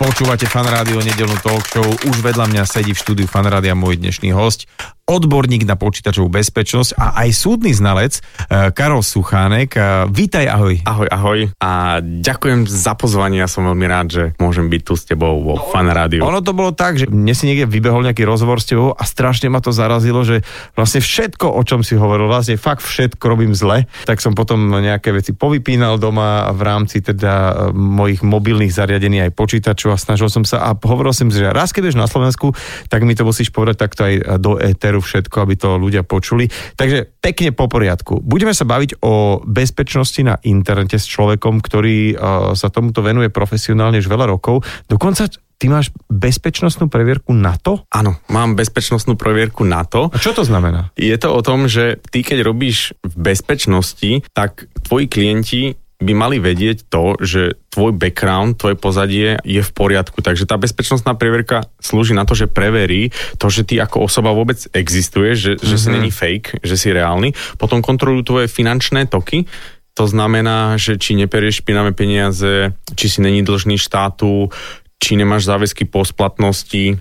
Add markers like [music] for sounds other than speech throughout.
Počúvate fan rádio nedelnú talk show. Už vedľa mňa sedí v štúdiu fan rádia môj dnešný host, odborník na počítačovú bezpečnosť a aj súdny znalec eh, Karol Suchánek. Eh, Vítaj, ahoj. Ahoj, ahoj a ďakujem za pozvanie, ja som veľmi rád, že môžem byť tu s tebou vo Fan Rádiu. Ono to bolo tak, že mne si niekde vybehol nejaký rozhovor s tebou a strašne ma to zarazilo, že vlastne všetko, o čom si hovoril, vlastne fakt všetko robím zle. Tak som potom nejaké veci povypínal doma v rámci teda eh, mojich mobilných zariadení aj počítačov a snažil som sa a hovoril som si, že raz keď na Slovensku, tak mi to musíš povedať takto aj do éteru všetko, aby to ľudia počuli. Takže pekne po poriadku. Budeme sa baviť o bezpečnosti na internete s človekom, ktorý uh, sa tomuto venuje profesionálne už veľa rokov. Dokonca ty máš bezpečnostnú previerku na to? Áno, mám bezpečnostnú previerku na to. A čo to znamená? Je to o tom, že ty keď robíš v bezpečnosti, tak tvoji klienti by mali vedieť to, že tvoj background, tvoje pozadie je v poriadku. Takže tá bezpečnostná previerka slúži na to, že preverí to, že ty ako osoba vôbec existuješ, že, mm-hmm. že si není fake, že si reálny. Potom kontrolujú tvoje finančné toky, to znamená, že či neperieš špinavé peniaze, či si není dlžný štátu, či nemáš záväzky po splatnosti,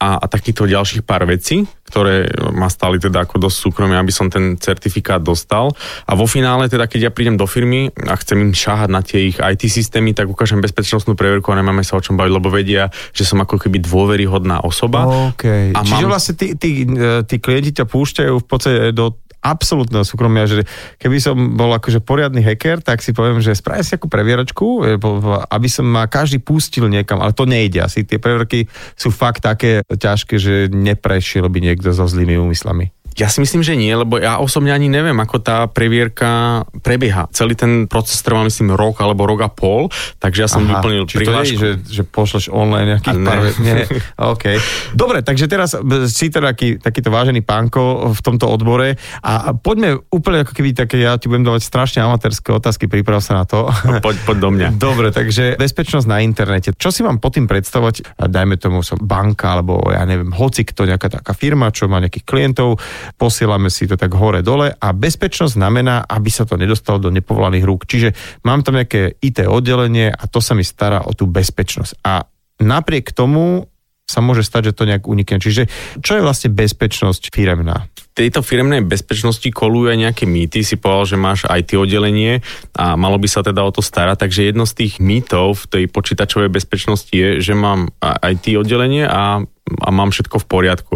a, a takýchto ďalších pár vecí, ktoré ma stali teda ako dosť súkromie, aby som ten certifikát dostal. A vo finále teda, keď ja prídem do firmy a chcem im šáhať na tie ich IT systémy, tak ukážem bezpečnostnú preverku a nemáme sa o čom baviť, lebo vedia, že som ako keby dôveryhodná osoba. Okay. A Čiže mám- vlastne tí, tí, e, tí klienti ťa púšťajú v podstate do absolútneho súkromia, že keby som bol akože poriadny hacker, tak si poviem, že spravím si akú previeračku, e, aby som ma každý pustil niekam, ale to nejde asi. Tie previerky sú fakt také ťažké, že neprešiel by niekto so zlými úmyslami. Ja si myslím, že nie, lebo ja osobne ani neviem, ako tá previerka prebieha. Celý ten proces trvá, myslím, rok alebo rok a pol, takže ja som Aha, vyplnil či to nie, prihlášku. že, že pošleš online nejakých ne. pár nie. OK. Dobre, takže teraz b- si teda taký, takýto vážený pánko v tomto odbore a poďme úplne ako keby také, ja ti budem dávať strašne amatérske otázky, priprav sa na to. Poď, poď do mňa. Dobre, takže bezpečnosť na internete. Čo si mám pod tým predstavovať? Dajme tomu som banka, alebo ja neviem, hoci kto, nejaká taká firma, čo má nejakých klientov, posielame si to tak hore-dole a bezpečnosť znamená, aby sa to nedostalo do nepovolaných rúk. Čiže mám tam nejaké IT oddelenie a to sa mi stará o tú bezpečnosť. A napriek tomu sa môže stať, že to nejak unikne. Čiže čo je vlastne bezpečnosť firemná? Tejto firmnej bezpečnosti kolujú aj nejaké mýty. Si povedal, že máš IT oddelenie a malo by sa teda o to starať. Takže jedno z tých mýtov v tej počítačovej bezpečnosti je, že mám IT oddelenie a a mám všetko v poriadku.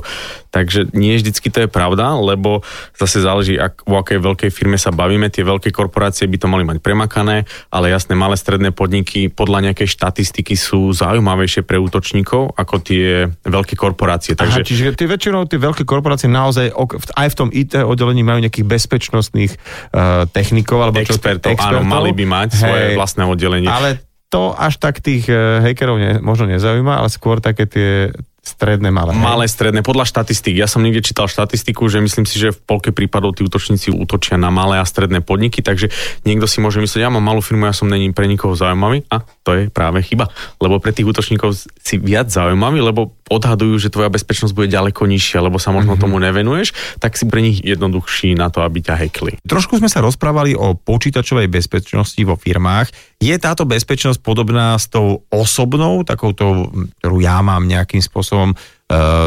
Takže nie vždycky to je pravda, lebo zase záleží, ak, o akej veľkej firme sa bavíme. Tie veľké korporácie by to mali mať premakané, ale jasné, malé stredné podniky podľa nejakej štatistiky sú zaujímavejšie pre útočníkov ako tie veľké korporácie. Takže... Aha, čiže tie väčšinou tie veľké korporácie naozaj aj v tom IT oddelení majú nejakých bezpečnostných uh, technikov alebo čo, expertov, áno, mali by mať svoje Hej, vlastné oddelenie. Ale to až tak tých hackerov ne, možno nezaujíma, ale skôr také tie stredné malé. hej? Malé, stredné, podľa štatistík. Ja som niekde čítal štatistiku, že myslím si, že v polke prípadov tí útočníci útočia na malé a stredné podniky, takže niekto si môže myslieť, ja mám malú firmu, ja som není pre nikoho zaujímavý a to je práve chyba. Lebo pre tých útočníkov si viac zaujímavý, lebo odhadujú, že tvoja bezpečnosť bude ďaleko nižšia, lebo sa možno mm-hmm. tomu nevenuješ, tak si pre nich jednoduchší na to, aby ťa hackli. Trošku sme sa rozprávali o počítačovej bezpečnosti vo firmách. Je táto bezpečnosť podobná s tou osobnou, takouto, ktorú ja mám nejakým spôsobom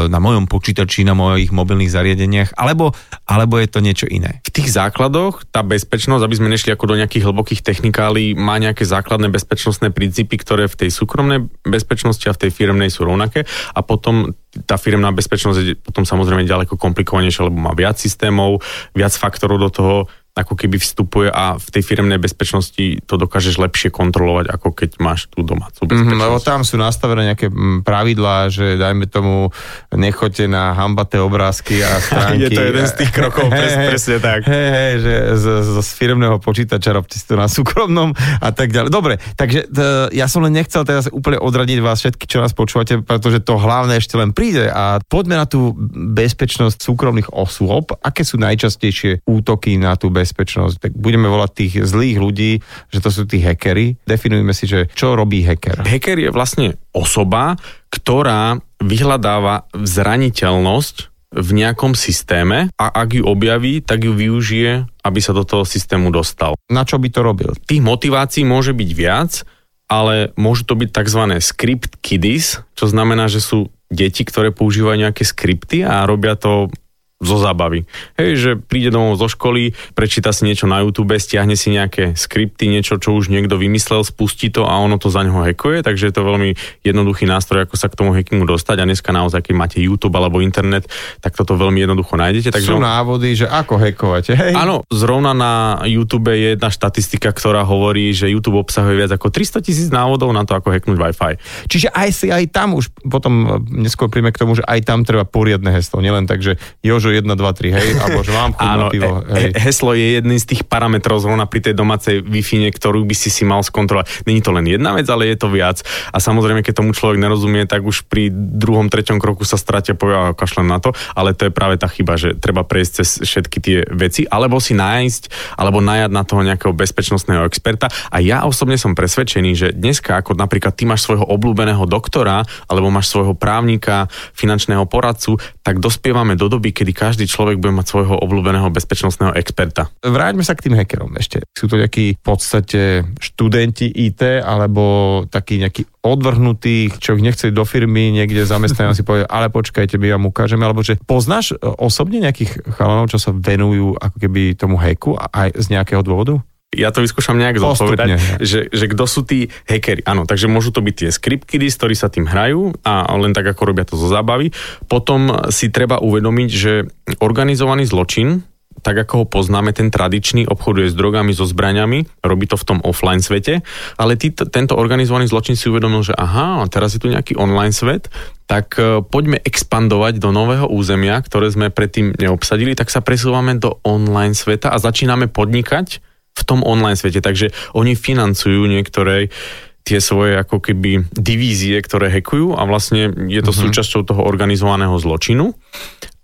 na mojom počítači, na mojich mobilných zariadeniach, alebo, alebo je to niečo iné? v tých základoch tá bezpečnosť, aby sme nešli ako do nejakých hlbokých technikálí, má nejaké základné bezpečnostné princípy, ktoré v tej súkromnej bezpečnosti a v tej firmnej sú rovnaké a potom tá firmná bezpečnosť je potom samozrejme ďaleko komplikovanejšia, lebo má viac systémov, viac faktorov do toho, ako keby vstupuje a v tej firmnej bezpečnosti to dokážeš lepšie kontrolovať, ako keď máš tú domácu Mhm, bezpečnosť. lebo tam sú nastavené nejaké mm, pravidlá, že dajme tomu, nechoďte na hambaté obrázky a [laughs] stránky. Je to jeden z tých krokov, pres- presne tak. Hej, hej, že z, z, z firmného počítača robte si to na súkromnom a tak ďalej. Dobre, takže t- ja som len nechcel teraz úplne odradiť vás všetky, čo nás počúvate, pretože to hlavné ešte len príde a poďme na tú bezpečnosť súkromných osôb. Aké sú najčastejšie útoky na tú bezpečnosť? Bezpečnosť. Tak budeme volať tých zlých ľudí, že to sú tí hackery. Definujme si, že čo robí hacker. Hacker je vlastne osoba, ktorá vyhľadáva zraniteľnosť v nejakom systéme a ak ju objaví, tak ju využije, aby sa do toho systému dostal. Na čo by to robil? Tých motivácií môže byť viac, ale môžu to byť tzv. script kiddies, čo znamená, že sú deti, ktoré používajú nejaké skripty a robia to zo zábavy. Hej, že príde domov zo školy, prečíta si niečo na YouTube, stiahne si nejaké skripty, niečo, čo už niekto vymyslel, spustí to a ono to za neho hackuje, takže je to veľmi jednoduchý nástroj, ako sa k tomu hackingu dostať a dneska naozaj, keď máte YouTube alebo internet, tak toto veľmi jednoducho nájdete. Takže Sú návody, že ako hackovať, hej? Áno, zrovna na YouTube je jedna štatistika, ktorá hovorí, že YouTube obsahuje viac ako 300 tisíc návodov na to, ako hacknúť Wi-Fi. Čiže aj si aj tam už potom neskôr príjme k tomu, že aj tam treba poriadne heslo, nielen tak, že Jožo že 1, 2, 3, hej, alebo že mám chuť Áno, na pivo. Hej. heslo je jedným z tých parametrov zrovna pri tej domácej wi ktorú by si si mal skontrolovať. Není to len jedna vec, ale je to viac. A samozrejme, keď tomu človek nerozumie, tak už pri druhom, treťom kroku sa stratia povie a kašlem na to, ale to je práve tá chyba, že treba prejsť cez všetky tie veci, alebo si nájsť, alebo najať na toho nejakého bezpečnostného experta. A ja osobne som presvedčený, že dneska, ako napríklad ty máš svojho obľúbeného doktora, alebo máš svojho právnika, finančného poradcu, tak dospievame do doby, kedy každý človek bude mať svojho obľúbeného bezpečnostného experta. Vráťme sa k tým hackerom ešte. Sú to nejakí v podstate študenti IT, alebo takí nejakí odvrhnutí, čo ich nechceli do firmy, niekde zamestnajú si povie, ale počkajte, my vám ukážeme, alebo že poznáš e, osobne nejakých chalanov, čo sa venujú ako keby tomu hacku a aj z nejakého dôvodu? Ja to vyskúšam nejak zodpovedať, že, že kto sú tí hackeri. Áno, takže môžu to byť tie script kiddies, ktorí sa tým hrajú a len tak ako robia to zo zábavy. Potom si treba uvedomiť, že organizovaný zločin, tak ako ho poznáme, ten tradičný, obchoduje s drogami, so zbraňami, robí to v tom offline svete, ale tí, tento organizovaný zločin si uvedomil, že aha, teraz je tu nejaký online svet, tak e, poďme expandovať do nového územia, ktoré sme predtým neobsadili, tak sa presúvame do online sveta a začíname podnikať v tom online svete. Takže oni financujú niektoré tie svoje ako keby divízie, ktoré hekujú a vlastne je to mm-hmm. súčasťou toho organizovaného zločinu.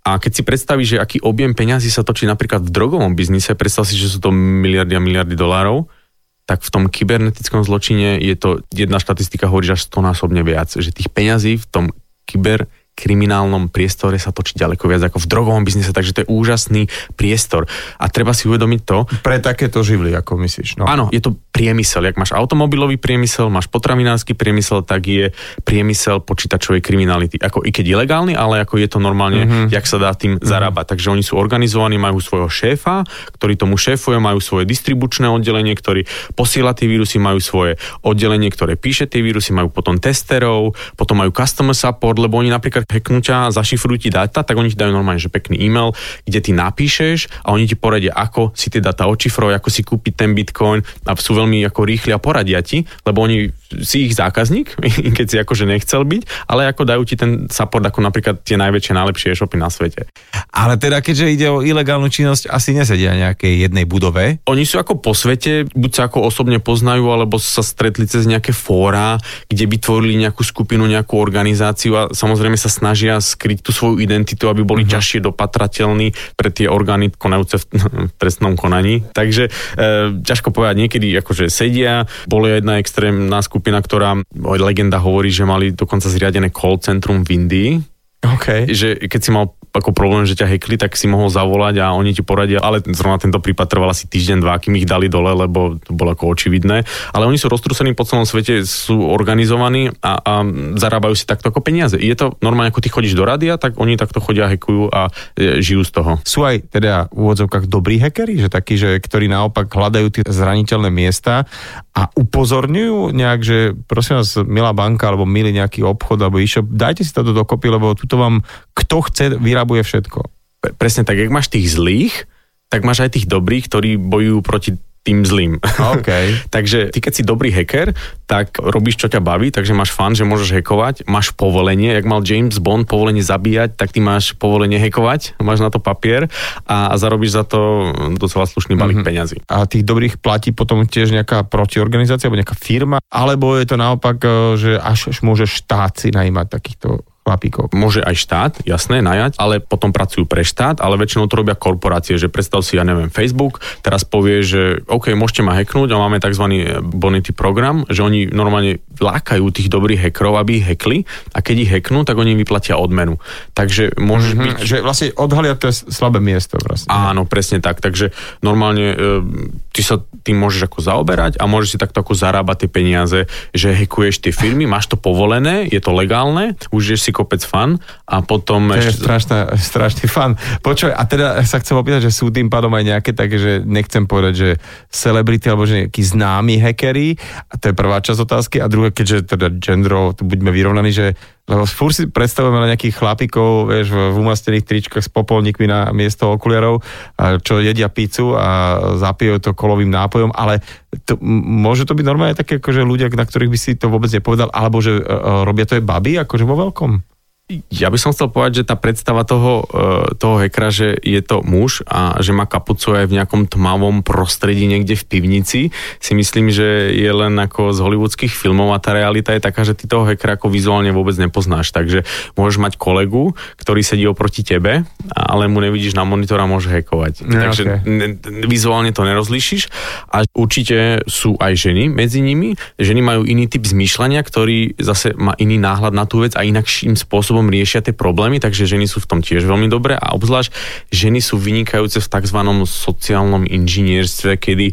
A keď si predstavíš, že aký objem peňazí sa točí napríklad v drogovom biznise, predstav si, že sú to miliardy a miliardy dolárov, tak v tom kybernetickom zločine je to, jedna štatistika hovorí, že až stonásobne viac, že tých peňazí v tom kyber kriminálnom priestore sa točí ďaleko viac ako v drogovom biznise, takže to je úžasný priestor. A treba si uvedomiť to. Pre takéto živly, ako myslíš. No. Áno, je to priemysel. Jak máš automobilový priemysel, máš potravinársky priemysel, tak je priemysel počítačovej kriminality. Ako i keď ilegálny, ale ako je to normálne, mm-hmm. jak sa dá tým mm-hmm. zarábať. Takže oni sú organizovaní, majú svojho šéfa, ktorý tomu šéfuje, majú svoje distribučné oddelenie, ktorý posiela tie vírusy, majú svoje oddelenie, ktoré píše tie vírusy, majú potom testerov, potom majú customer support, lebo oni napríklad hacknutia, zašifrujú ti dáta, tak oni ti dajú normálne, že pekný e-mail, kde ty napíšeš a oni ti poradia, ako si tie dáta očifrovať, ako si kúpiť ten bitcoin a sú veľmi ako rýchli a poradia ti, lebo oni si ich zákazník, [laughs] keď si akože nechcel byť, ale ako dajú ti ten support ako napríklad tie najväčšie, najlepšie e-shopy na svete. Ale teda, keďže ide o ilegálnu činnosť, asi nesedia nejakej jednej budove. Oni sú ako po svete, buď sa ako osobne poznajú, alebo sa stretli cez nejaké fóra, kde by tvorili nejakú skupinu, nejakú organizáciu a samozrejme sa snažia skryť tú svoju identitu, aby boli uh-huh. ťažšie dopatrateľní pre tie orgány konajúce v, [laughs] v trestnom konaní. Takže e, ťažko povedať, niekedy akože sedia, bola jedna extrémna skupina, ktorá, legenda hovorí, že mali dokonca zriadené call centrum v Indii, Okay. že keď si mal ako problém, že ťa hekli, tak si mohol zavolať a oni ti poradia, ale zrovna tento prípad trval asi týždeň, dva, kým ich dali dole, lebo to bolo ako očividné. Ale oni sú roztrúsení po celom svete, sú organizovaní a, a zarábajú si takto ako peniaze. Je to normálne, ako ty chodíš do rádia, tak oni takto chodia, hekujú a e, žijú z toho. Sú aj teda v úvodzovkách dobrí hackeri, že takí, že, ktorí naopak hľadajú tie zraniteľné miesta a upozorňujú nejak, že prosím vás, milá banka alebo milý nejaký obchod alebo e-shop, dajte si to dokopy, lebo tuto vám kto chce, vyrábuje všetko. Pre- Presne tak, jak máš tých zlých, tak máš aj tých dobrých, ktorí bojujú proti tým zlým. Okay. [laughs] takže ty keď si dobrý hacker, tak robíš čo ťa baví, takže máš fan, že môžeš hekovať, máš povolenie, jak mal James Bond povolenie zabíjať, tak ty máš povolenie hekovať, máš na to papier a, a zarobíš za to docela slušný balík mm-hmm. peňazí. A tých dobrých platí potom tiež nejaká protiorganizácia alebo nejaká firma, alebo je to naopak, e, že až, až môže štát si najímať takýchto chlapíkov. Môže aj štát, jasné, najať, ale potom pracujú pre štát, ale väčšinou to robia korporácie, že predstav si, ja neviem, Facebook, teraz povie, že OK, môžete ma hacknúť a máme tzv. bonity program, že oni normálne lákajú tých dobrých hackerov, aby ich hackli a keď ich hacknú, tak oni vyplatia odmenu. Takže môžeš mm-hmm, byť... Že vlastne odhalia to slabé miesto. Vlastne. Áno, presne tak. Takže normálne e, ty sa tým môžeš ako zaoberať a môžeš si takto ako zarábať tie peniaze, že hackuješ tie firmy, máš to povolené, je to legálne, užiješ si kopec fan a potom to ešte... je strašná, strašný fan. Počuj, a teda sa chcem opýtať, že sú tým pádom aj nejaké také, že nechcem povedať, že celebrity alebo že nejakí známi hackery, a to je prvá časť otázky, a keďže teda genderov, tu buďme vyrovnaní, že lebo fúr si predstavujeme na nejakých chlapikov, vieš, v umastených tričkách s popolníkmi na miesto okuliarov, čo jedia pizzu a zapijú to kolovým nápojom, ale to, môže to byť normálne také, akože ľudia, na ktorých by si to vôbec nepovedal, alebo že uh, robia to aj baby, akože vo veľkom? Ja by som chcel povedať, že tá predstava toho, e, toho hackera, že je to muž a že má kapucu aj v nejakom tmavom prostredí niekde v pivnici, si myslím, že je len ako z hollywoodských filmov a tá realita je taká, že ty toho hackera ako vizuálne vôbec nepoznáš. Takže môžeš mať kolegu, ktorý sedí oproti tebe, ale mu nevidíš na monitor a môže hackovať. Ja, Takže okay. ne, vizuálne to nerozlíšiš a určite sú aj ženy medzi nimi. Ženy majú iný typ zmýšľania, ktorý zase má iný náhľad na tú vec a inakším spôsobom spôsobom riešia tie problémy, takže ženy sú v tom tiež veľmi dobré a obzvlášť ženy sú vynikajúce v tzv. sociálnom inžinierstve, kedy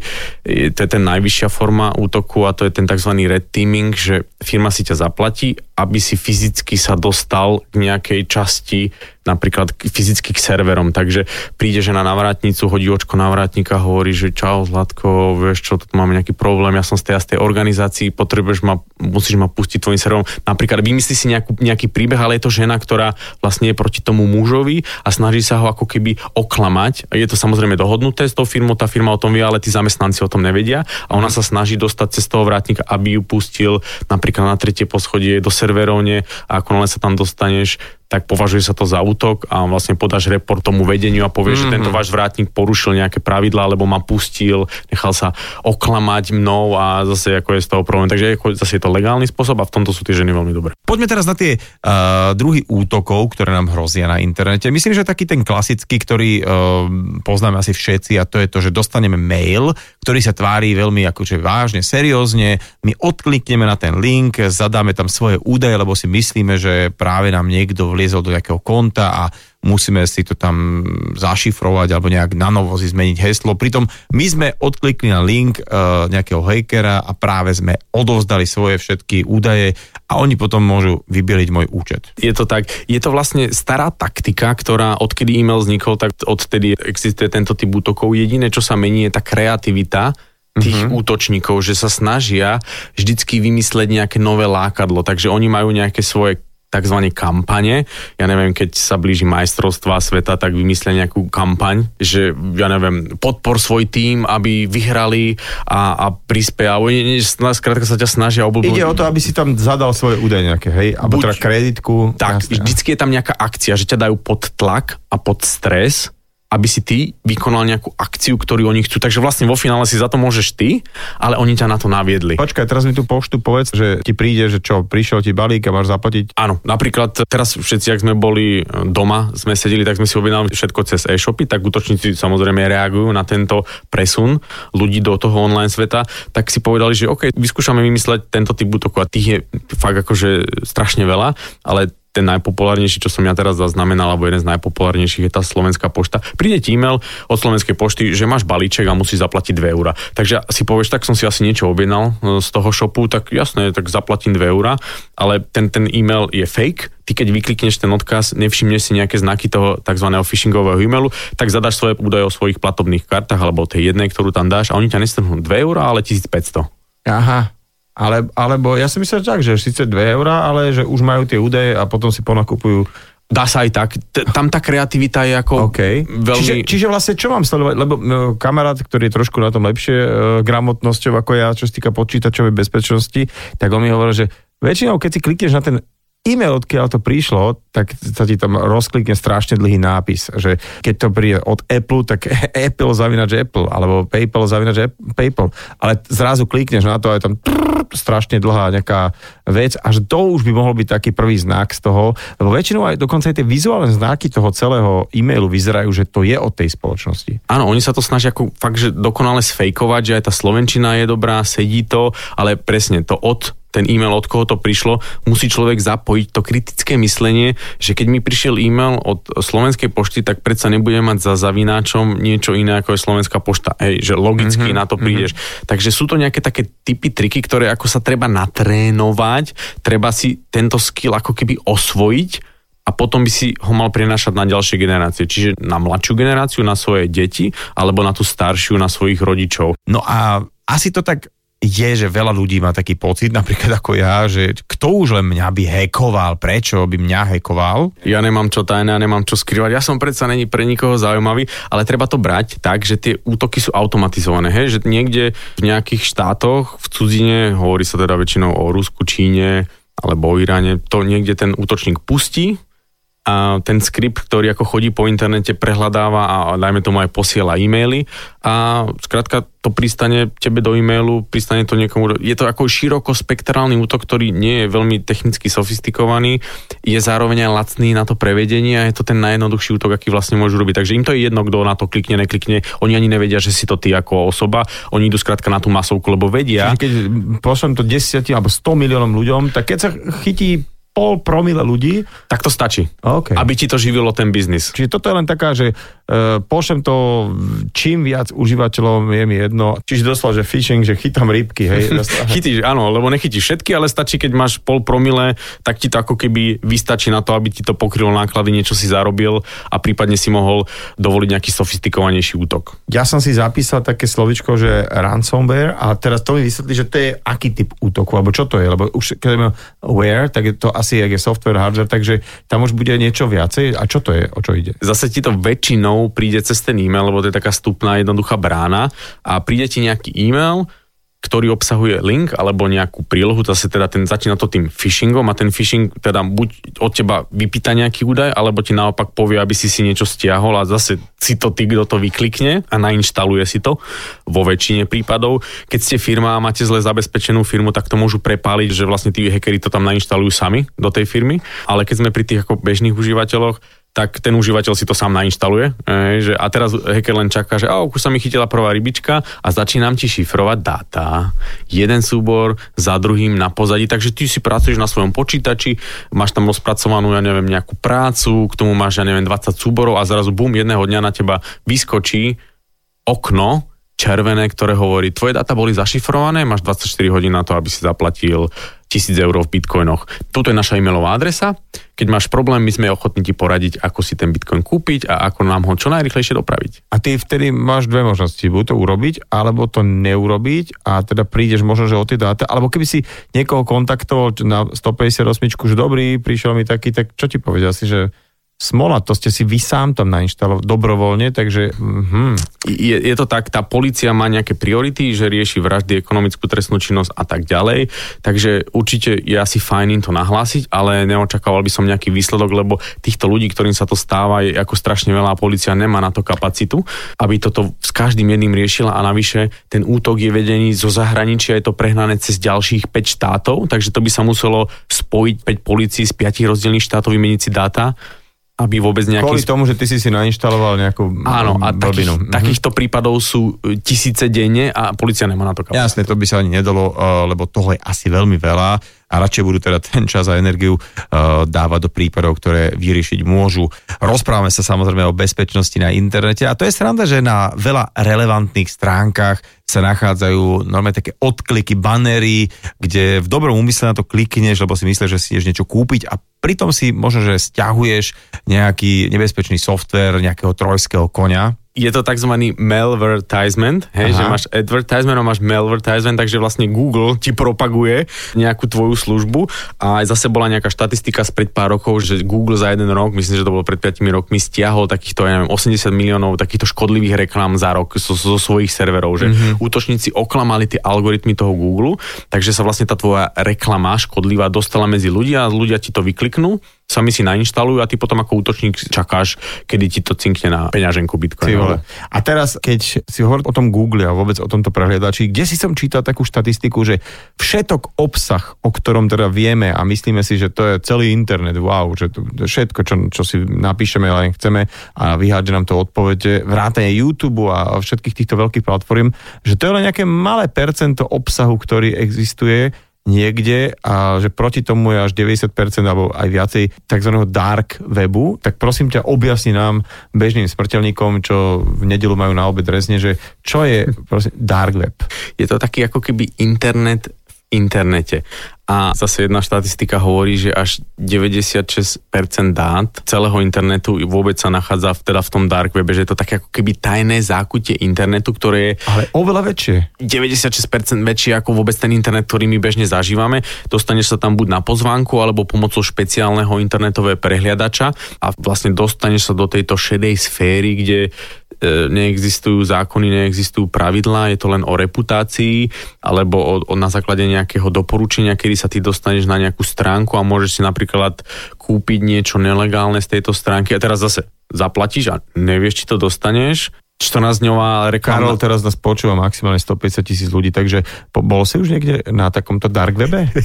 to je ten najvyššia forma útoku a to je ten tzv. red teaming, že firma si ťa zaplatí, aby si fyzicky sa dostal k nejakej časti napríklad fyzicky k serverom, takže príde žena na vrátnicu, hodí očko na vrátnika, hovorí, že čau Zlatko, vieš čo, tu máme nejaký problém, ja som z tej, z tej organizácii, potrebuješ ma, musíš ma pustiť tvojim serverom. Napríklad vymyslí si nejakú, nejaký príbeh, ale je to žena, ktorá vlastne je proti tomu mužovi a snaží sa ho ako keby oklamať. Je to samozrejme dohodnuté s tou firmou, tá firma o tom vie, ale tí zamestnanci o tom nevedia a ona sa snaží dostať cez toho vrátnika, aby ju pustil napríklad na tretie poschodie do serverovne a ako sa tam dostaneš, tak považuje sa to za útok a vlastne podáš report tomu vedeniu a povieš, mm-hmm. že tento Mhm. váš vrátnik porušil nejaké pravidlá, alebo ma pustil, nechal sa oklamať mnou a zase ako je z toho problém. Takže ako, zase je to legálny spôsob a v tomto sú tie ženy veľmi dobré. Poďme teraz na tie uh, druhy útokov, ktoré nám hrozia na internete. Myslím, že taký ten klasický, ktorý uh, poznáme asi všetci a to je to, že dostaneme mail, ktorý sa tvári veľmi akože vážne, seriózne, my odklikneme na ten link, zadáme tam svoje údaje, lebo si myslíme, že práve nám niekto vliezol do nejakého konta a musíme si to tam zašifrovať alebo nejak na novo si zmeniť heslo. Pritom my sme odklikli na link uh, nejakého hackera a práve sme odovzdali svoje všetky údaje a oni potom môžu vybieliť môj účet. Je to tak, je to vlastne stará taktika, ktorá odkedy e-mail vznikol, tak odtedy existuje tento typ útokov. Jediné, čo sa mení, je tá kreativita tých mm-hmm. útočníkov, že sa snažia vždycky vymysleť nejaké nové lákadlo, takže oni majú nejaké svoje tzv. kampane. Ja neviem, keď sa blíži majstrovstva sveta, tak vymyslia nejakú kampaň, že ja neviem, podpor svoj tým, aby vyhrali a, a prispia. Oni skrátka sa ťa snažia obľúbiť. Ide o to, aby si tam zadal svoje údaje nejaké, hej? Alebo teda kreditku. Tak, jasné. vždycky je tam nejaká akcia, že ťa dajú pod tlak a pod stres, aby si ty vykonal nejakú akciu, ktorú oni chcú. Takže vlastne vo finále si za to môžeš ty, ale oni ťa na to naviedli. Počkaj, teraz mi tu poštu povedz, že ti príde, že čo, prišiel ti balík a máš zaplatiť. Áno, napríklad teraz všetci, ak sme boli e, doma, sme sedeli, tak sme si objednali všetko cez e-shopy, tak útočníci samozrejme reagujú na tento presun ľudí do toho online sveta, tak si povedali, že OK, vyskúšame vymysleť tento typ útoku a tých je fakt akože strašne veľa, ale ten najpopulárnejší, čo som ja teraz zaznamenal, alebo jeden z najpopulárnejších je tá slovenská pošta. Príde ti e-mail od slovenskej pošty, že máš balíček a musíš zaplatiť 2 eurá. Takže si povieš, tak som si asi niečo objednal e, z toho shopu, tak jasné, tak zaplatím 2 eurá, ale ten, ten e-mail je fake, ty keď vyklikneš ten odkaz, nevšimneš si nejaké znaky toho tzv. phishingového e-mailu, tak zadaš svoje údaje o svojich platobných kartách alebo o tej jednej, ktorú tam dáš a oni ťa nestrhnú 2 eurá, ale 1500. Aha. Ale, alebo ja si myslel tak, že síce 2 eurá, ale že už majú tie údaje a potom si ponakupujú. Dá sa aj tak. T- tam tá kreativita je ako OK. veľmi... Čiže, čiže vlastne čo mám sledovať? Lebo no, kamarát, ktorý je trošku na tom lepšie e, gramotnosťou ako ja, čo sa týka počítačovej bezpečnosti, tak on mi hovoril, že väčšinou, keď si klikneš na ten e-mail, odkiaľ to prišlo, tak sa ti tam rozklikne strašne dlhý nápis, že keď to príde od Apple, tak [laughs] Apple zavinač Apple, alebo PayPal zavinač PayPal. Ale zrazu klikneš na to a je tam trrr, strašne dlhá nejaká vec, až to už by mohol byť taký prvý znak z toho, lebo väčšinou aj dokonca aj tie vizuálne znaky toho celého e-mailu vyzerajú, že to je od tej spoločnosti. Áno, oni sa to snažia ako fakt, že dokonale sfejkovať, že aj tá slovenčina je dobrá, sedí to, ale presne to od ten e-mail, od koho to prišlo, musí človek zapojiť to kritické myslenie, že keď mi prišiel e-mail od slovenskej pošty, tak predsa nebudem mať za zavináčom niečo iné ako je slovenská pošta. Hej, že logicky mm-hmm, na to prídeš. Mm-hmm. Takže sú to nejaké také typy, triky, ktoré ako sa treba natrénovať, treba si tento skill ako keby osvojiť a potom by si ho mal prenašať na ďalšie generácie, čiže na mladšiu generáciu, na svoje deti, alebo na tú staršiu, na svojich rodičov. No a asi to tak je, že veľa ľudí má taký pocit, napríklad ako ja, že kto už len mňa by hekoval, prečo by mňa hekoval? Ja nemám čo tajné, ja nemám čo skrývať. Ja som predsa není pre nikoho zaujímavý, ale treba to brať tak, že tie útoky sú automatizované, hej? že niekde v nejakých štátoch, v cudzine, hovorí sa teda väčšinou o Rusku, Číne alebo o Iráne, to niekde ten útočník pustí, a ten skript, ktorý ako chodí po internete, prehľadáva a dajme tomu aj posiela e-maily a skrátka to pristane tebe do e-mailu, pristane to niekomu, je to ako širokospektrálny útok, ktorý nie je veľmi technicky sofistikovaný, je zároveň aj lacný na to prevedenie a je to ten najjednoduchší útok, aký vlastne môžu robiť. Takže im to je jedno, kto na to klikne, neklikne, oni ani nevedia, že si to ty ako osoba, oni idú skrátka na tú masovku, lebo vedia. Čiže keď pošlem to 10 alebo 100 miliónom ľuďom, tak keď sa chytí pol promile ľudí. Tak to stačí, okay. aby ti to živilo ten biznis. Čiže toto je len taká, že uh, pošlem to čím viac užívateľom je mi jedno. Čiže doslova, že fishing, že chytám rybky. Hej. [laughs] Chytíš, áno, lebo nechytíš všetky, ale stačí, keď máš pol promile, tak ti to ako keby vystačí na to, aby ti to pokrylo náklady, niečo si zarobil a prípadne si mohol dovoliť nejaký sofistikovanejší útok. Ja som si zapísal také slovičko, že ransomware a teraz to mi vysvetlí, že to je aký typ útoku, alebo čo to je, lebo už keď aware, tak je to asi, jak je software, hardware, takže tam už bude niečo viacej. A čo to je, o čo ide? Zase ti to väčšinou príde cez ten e-mail, lebo to je taká stupná, jednoduchá brána a príde ti nejaký e-mail, ktorý obsahuje link alebo nejakú prílohu, zase teda ten začína to tým phishingom a ten phishing teda buď od teba vypýta nejaký údaj, alebo ti naopak povie, aby si si niečo stiahol a zase si to ty, kto to vyklikne a nainštaluje si to vo väčšine prípadov. Keď ste firma a máte zle zabezpečenú firmu, tak to môžu prepáliť, že vlastne tí hackeri to tam nainštalujú sami do tej firmy, ale keď sme pri tých ako bežných užívateľoch, tak ten užívateľ si to sám nainštaluje. E, že, a teraz hacker len čaká, že už sa mi chytila prvá rybička a začínam ti šifrovať dáta. Jeden súbor za druhým na pozadí, takže ty si pracuješ na svojom počítači, máš tam rozpracovanú, ja neviem, nejakú prácu, k tomu máš, ja neviem, 20 súborov a zrazu bum, jedného dňa na teba vyskočí okno, červené, ktoré hovorí, tvoje dáta boli zašifrované, máš 24 hodín na to, aby si zaplatil 1000 eur v bitcoinoch. Toto je naša e-mailová adresa. Keď máš problém, my sme ochotní ti poradiť, ako si ten bitcoin kúpiť a ako nám ho čo najrychlejšie dopraviť. A ty vtedy máš dve možnosti. Buď to urobiť, alebo to neurobiť a teda prídeš možno, že o tie dáta. Alebo keby si niekoho kontaktoval na 158, že dobrý, prišiel mi taký, tak čo ti povedia si, že smola, to ste si vy sám tam nainštalovali dobrovoľne, takže... Mm, je, je to tak, tá policia má nejaké priority, že rieši vraždy, ekonomickú trestnú činnosť a tak ďalej, takže určite je asi fajn im to nahlásiť, ale neočakával by som nejaký výsledok, lebo týchto ľudí, ktorým sa to stáva, je ako strašne veľa a policia nemá na to kapacitu, aby toto s každým jedným riešila. A navyše ten útok je vedený zo zahraničia, je to prehnané cez ďalších 5 štátov, takže to by sa muselo spojiť 5 policií z 5 rozdielných štátov, vymeniť si dáta aby vôbec nejaký... Kvôli tomu, že ty si si nainštaloval nejakú Áno, a takých, mm-hmm. takýchto prípadov sú e, tisíce denne a policia nemá na to kapacitu. Jasne, to by sa ani nedalo, uh, lebo toho je asi veľmi veľa a radšej budú teda ten čas a energiu uh, dávať do prípadov, ktoré vyriešiť môžu. Rozprávame sa samozrejme o bezpečnosti na internete a to je sranda, že na veľa relevantných stránkach sa nachádzajú normálne také odkliky, banery, kde v dobrom úmysle na to klikneš, lebo si myslíš, že si ideš niečo kúpiť a pritom si možno, že stiahuješ nejaký nebezpečný software nejakého trojského konia, je to tzv. malvertisement, hej, Aha. že máš advertisement a máš malvertisement, takže vlastne Google ti propaguje nejakú tvoju službu a aj zase bola nejaká štatistika spred pár rokov, že Google za jeden rok, myslím, že to bolo pred 5 rokmi, stiahol takýchto, ja neviem, 80 miliónov takýchto škodlivých reklám za rok zo, zo svojich serverov, že mm-hmm. útočníci oklamali tie algoritmy toho Google, takže sa vlastne tá tvoja reklama škodlivá dostala medzi ľudia a ľudia ti to vykliknú, sami si nainštalujú a ty potom ako útočník čakáš, kedy ti to cinkne na peňaženku Bitcoin. A teraz, keď si hovoril o tom Google a vôbec o tomto prehliadači, kde si som čítal takú štatistiku, že všetok obsah, o ktorom teda vieme a myslíme si, že to je celý internet, wow, že to, to všetko, čo, čo si napíšeme, len chceme a vyhádže nám to odpovede, vrátane YouTube a všetkých týchto veľkých platform, že to je len nejaké malé percento obsahu, ktorý existuje niekde a že proti tomu je až 90% alebo aj viacej tzv. dark webu, tak prosím ťa objasni nám bežným smrteľníkom, čo v nedelu majú na obed rezne, že čo je prosím, dark web. Je to taký ako keby internet v internete. A zase jedna štatistika hovorí, že až 96% dát celého internetu vôbec sa nachádza v, teda v tom dark webe, že je to také ako keby tajné zákutie internetu, ktoré je Ale oveľa väčšie. 96% väčší ako vôbec ten internet, ktorý my bežne zažívame. Dostaneš sa tam buď na pozvánku, alebo pomocou špeciálneho internetového prehliadača a vlastne dostaneš sa do tejto šedej sféry, kde e, neexistujú zákony, neexistujú pravidlá, je to len o reputácii alebo o, o, na základe nejakého doporučenia, kedy sa ty dostaneš na nejakú stránku a môžeš si napríklad kúpiť niečo nelegálne z tejto stránky a teraz zase zaplatíš a nevieš, či to dostaneš. 14-dňová Karol reklama. teraz nás počúva maximálne 150 tisíc ľudí, takže po, bol si už niekde na takomto dark webe? [laughs]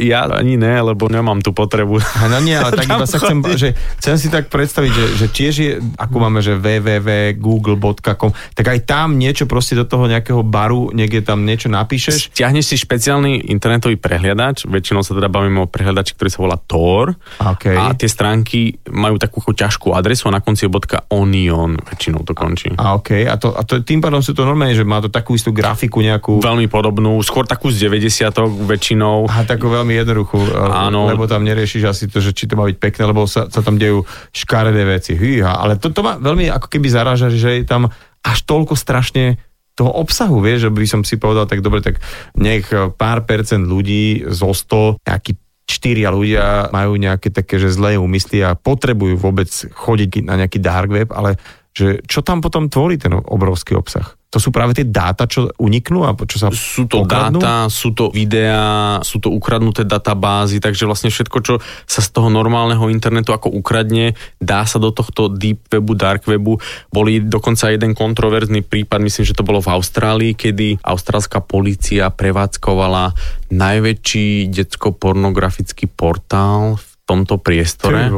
Ja ani ne, lebo nemám tú potrebu. No nie, ale [laughs] tak iba sa chcem, že chcem si tak predstaviť, že, že tiež je, ako máme, že www.google.com, tak aj tam niečo proste do toho nejakého baru, niekde tam niečo napíšeš. Stiahneš si špeciálny internetový prehliadač, väčšinou sa teda bavíme o prehliadači, ktorý sa volá Tor Okay. a tie stránky majú takú ťažkú adresu a na konci je bodka .onion, väčšinou to končí. A OK, a, to, a to, tým pádom sú to normálne, že má to takú istú grafiku nejakú, Veľmi podobnú, skôr takú z 90 väčšinou. a takú veľmi jednoduchú, Áno. lebo tam neriešiš asi to, že či to má byť pekné, lebo sa, sa tam dejú škaredé veci. Hýha, ale to, to ma veľmi ako keby zaráža, že je tam až toľko strašne toho obsahu, vieš, že by som si povedal, tak dobre, tak nech pár percent ľudí zo 100, nejaký štyria ľudia majú nejaké také, že zlé úmysly a potrebujú vôbec chodiť na nejaký dark web, ale že čo tam potom tvorí ten obrovský obsah? To sú práve tie dáta, čo uniknú a čo sa Sú to okradnú? dáta, sú to videá, sú to ukradnuté databázy, takže vlastne všetko, čo sa z toho normálneho internetu ako ukradne, dá sa do tohto deep webu, dark webu. Boli dokonca jeden kontroverzný prípad, myslím, že to bolo v Austrálii, kedy austrálska policia prevádzkovala najväčší detsko-pornografický portál v tomto priestore.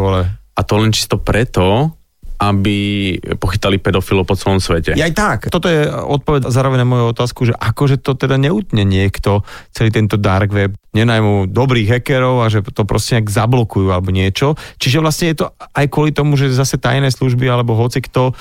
A to len čisto preto, aby pochytali pedofilov po celom svete. Aj tak. Toto je odpoveď zároveň na moju otázku, že akože to teda neutne niekto, celý tento dark web, nenajmú dobrých hackerov a že to proste nejak zablokujú alebo niečo. Čiže vlastne je to aj kvôli tomu, že zase tajné služby alebo hoci kto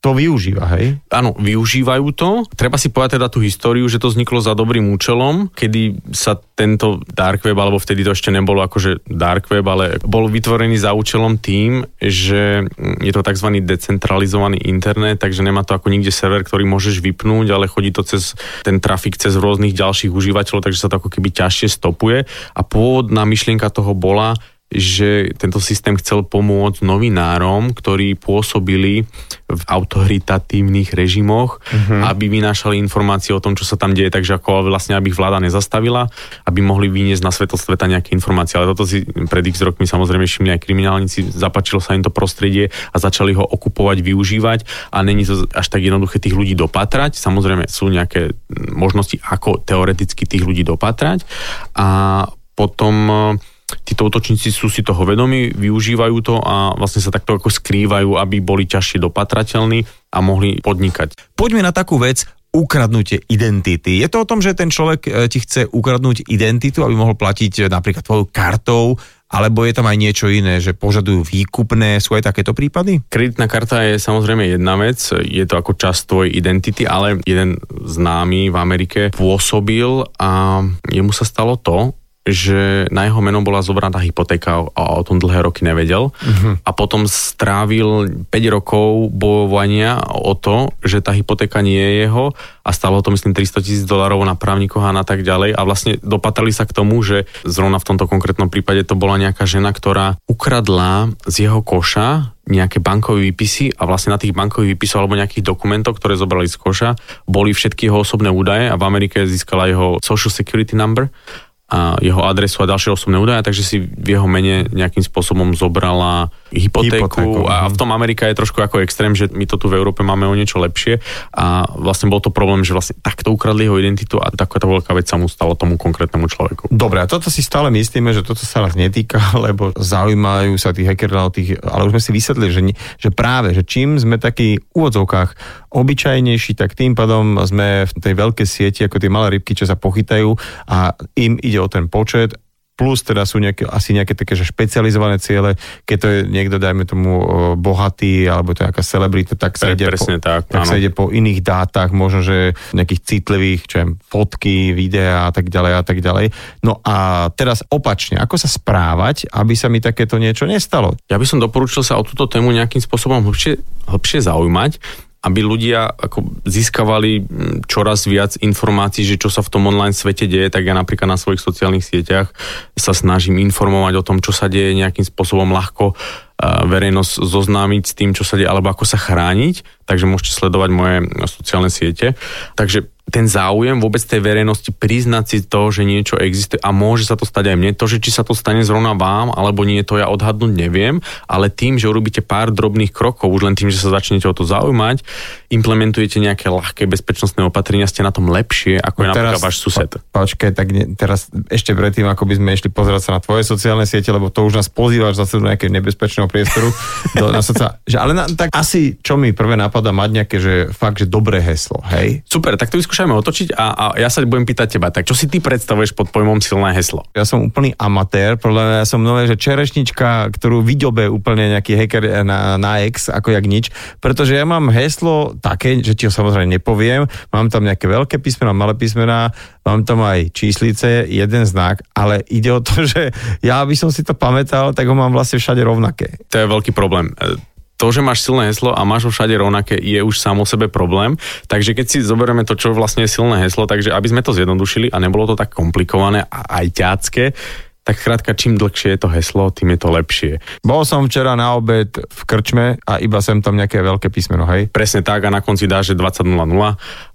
to využíva, hej? Áno, využívajú to. Treba si povedať teda tú históriu, že to vzniklo za dobrým účelom, kedy sa tento dark web, alebo vtedy to ešte nebolo akože dark web, ale bol vytvorený za účelom tým, že je to tzv. decentralizovaný internet, takže nemá to ako nikde server, ktorý môžeš vypnúť, ale chodí to cez ten trafik cez rôznych ďalších užívateľov, takže sa to ako keby ťažšie stopuje. A pôvodná myšlienka toho bola, že tento systém chcel pomôcť novinárom, ktorí pôsobili v autoritatívnych režimoch, uh-huh. aby vynášali informácie o tom, čo sa tam deje, takže ako vlastne, aby ich vláda nezastavila, aby mohli vyniesť na svetlo sveta nejaké informácie. Ale toto si pred x rokmi samozrejme všimli aj kriminálnici, zapačilo sa im to prostredie a začali ho okupovať, využívať a není to až tak jednoduché tých ľudí dopatrať. Samozrejme sú nejaké možnosti, ako teoreticky tých ľudí dopatrať a potom títo útočníci sú si toho vedomí, využívajú to a vlastne sa takto ako skrývajú, aby boli ťažšie dopatrateľní a mohli podnikať. Poďme na takú vec, ukradnutie identity. Je to o tom, že ten človek e, ti chce ukradnúť identitu, aby mohol platiť e, napríklad tvojou kartou, alebo je tam aj niečo iné, že požadujú výkupné, sú aj takéto prípady? Kreditná karta je samozrejme jedna vec, je to ako časť tvojej identity, ale jeden známy v Amerike pôsobil a jemu sa stalo to, že na jeho meno bola zobraná hypotéka a o tom dlhé roky nevedel. Uh-huh. A potom strávil 5 rokov bojovania o to, že tá hypotéka nie je jeho a stalo to myslím 300 tisíc dolarov na právnikoch a na tak ďalej. A vlastne dopatrali sa k tomu, že zrovna v tomto konkrétnom prípade to bola nejaká žena, ktorá ukradla z jeho koša nejaké bankové výpisy a vlastne na tých bankových výpisoch alebo nejakých dokumentov, ktoré zobrali z koša, boli všetky jeho osobné údaje a v Amerike získala jeho social security number a jeho adresu a ďalšie osobné údaje, takže si v jeho mene nejakým spôsobom zobrala hypotéku, hypotéku a v tom Amerika je trošku ako extrém, že my to tu v Európe máme o niečo lepšie. A vlastne bol to problém, že vlastne takto ukradli jeho identitu a takáto veľká vec sa mu stalo tomu konkrétnemu človeku. Dobre, a toto si stále myslíme, že toto sa nás netýka, [laughs] lebo zaujímajú sa tých hackerov, tých, ale už sme si vysvetlili, že, že práve, že čím sme takí v úvodzovkách obyčajnejší, tak tým pádom sme v tej veľkej sieti ako tie malé rybky, čo sa pochytajú a im ide o ten počet plus teda sú nejaké, asi nejaké také že špecializované ciele, keď to je niekto, dajme tomu, bohatý, alebo to je nejaká celebrita, tak sa, ide po, tak, tak sa ide po iných dátach, možno, že nejakých citlivých, čo je, fotky, videá a tak ďalej a tak ďalej. No a teraz opačne, ako sa správať, aby sa mi takéto niečo nestalo? Ja by som doporučil sa o túto tému nejakým spôsobom hlbšie, hlbšie zaujímať aby ľudia ako získavali čoraz viac informácií, že čo sa v tom online svete deje, tak ja napríklad na svojich sociálnych sieťach sa snažím informovať o tom, čo sa deje nejakým spôsobom ľahko verejnosť zoznámiť s tým, čo sa deje, alebo ako sa chrániť, takže môžete sledovať moje sociálne siete. Takže ten záujem vôbec tej verejnosti priznať si to, že niečo existuje a môže sa to stať aj mne. To, že či sa to stane zrovna vám, alebo nie, to ja odhadnúť neviem, ale tým, že urobíte pár drobných krokov, už len tým, že sa začnete o to zaujímať, implementujete nejaké ľahké bezpečnostné opatrenia, ste na tom lepšie, ako no je napríklad váš sused. Počkaj, tak ne, teraz ešte predtým, ako by sme išli pozerať sa na tvoje sociálne siete, lebo to už nás pozývaš zase do nejakého nebezpečného priestoru. do, na socia- že, ale na, tak asi, čo mi prvé napadá, mať nejaké, že fakt, že dobré heslo, hej? Super, tak to vyskúšajme otočiť a, a ja sa budem pýtať teba, tak čo si ty predstavuješ pod pojmom silné heslo? Ja som úplný amatér, podľa mňa ja som nové, že čerešnička, ktorú vyďobe úplne nejaký hacker na, na X, ako jak nič, pretože ja mám heslo také, že ti ho samozrejme nepoviem, mám tam nejaké veľké písmená, malé písmená, mám tam aj číslice, jeden znak, ale ide o to, [laughs] že ja by som si to pamätal, tak ho mám vlastne všade rovnaké. To je veľký problém to, že máš silné heslo a máš ho všade rovnaké, je už samo sebe problém. Takže keď si zoberieme to, čo vlastne je silné heslo, takže aby sme to zjednodušili a nebolo to tak komplikované a aj ťacké, tak krátka, čím dlhšie je to heslo, tým je to lepšie. Bol som včera na obed v krčme a iba sem tam nejaké veľké písmeno, hej? Presne tak a na konci dáš, že 20.00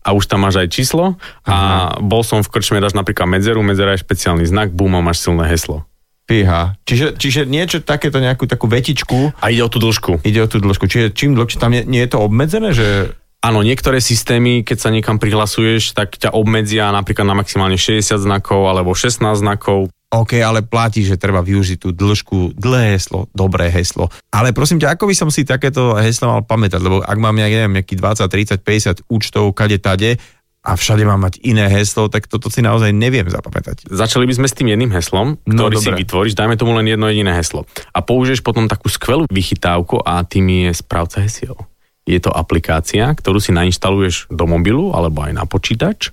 a už tam máš aj číslo a Aha. bol som v krčme, dáš napríklad medzeru, medzera je špeciálny znak, bum a máš silné heslo. Píha. Čiže, čiže niečo takéto, nejakú takú vetičku. A ide o tú dĺžku. Ide o tú dĺžku. Čiže čím dlhšie, tam nie, nie je to obmedzené, že... Áno, niektoré systémy, keď sa niekam prihlasuješ, tak ťa obmedzia napríklad na maximálne 60 znakov alebo 16 znakov. OK, ale platí, že treba využiť tú dĺžku, dlhé heslo, dobré heslo. Ale prosím ťa, ako by som si takéto heslo mal pamätať? Lebo ak mám, ja neviem, nejaký 20, 30, 50 účtov, kade tade, a všade mám mať iné heslo, tak toto si naozaj neviem zapamätať. Začali by sme s tým jedným heslom, no, ktorý no, si vytvoríš, dajme tomu len jedno jediné heslo. A použiješ potom takú skvelú vychytávku a tým je správca hesiel. Je to aplikácia, ktorú si nainštaluješ do mobilu alebo aj na počítač.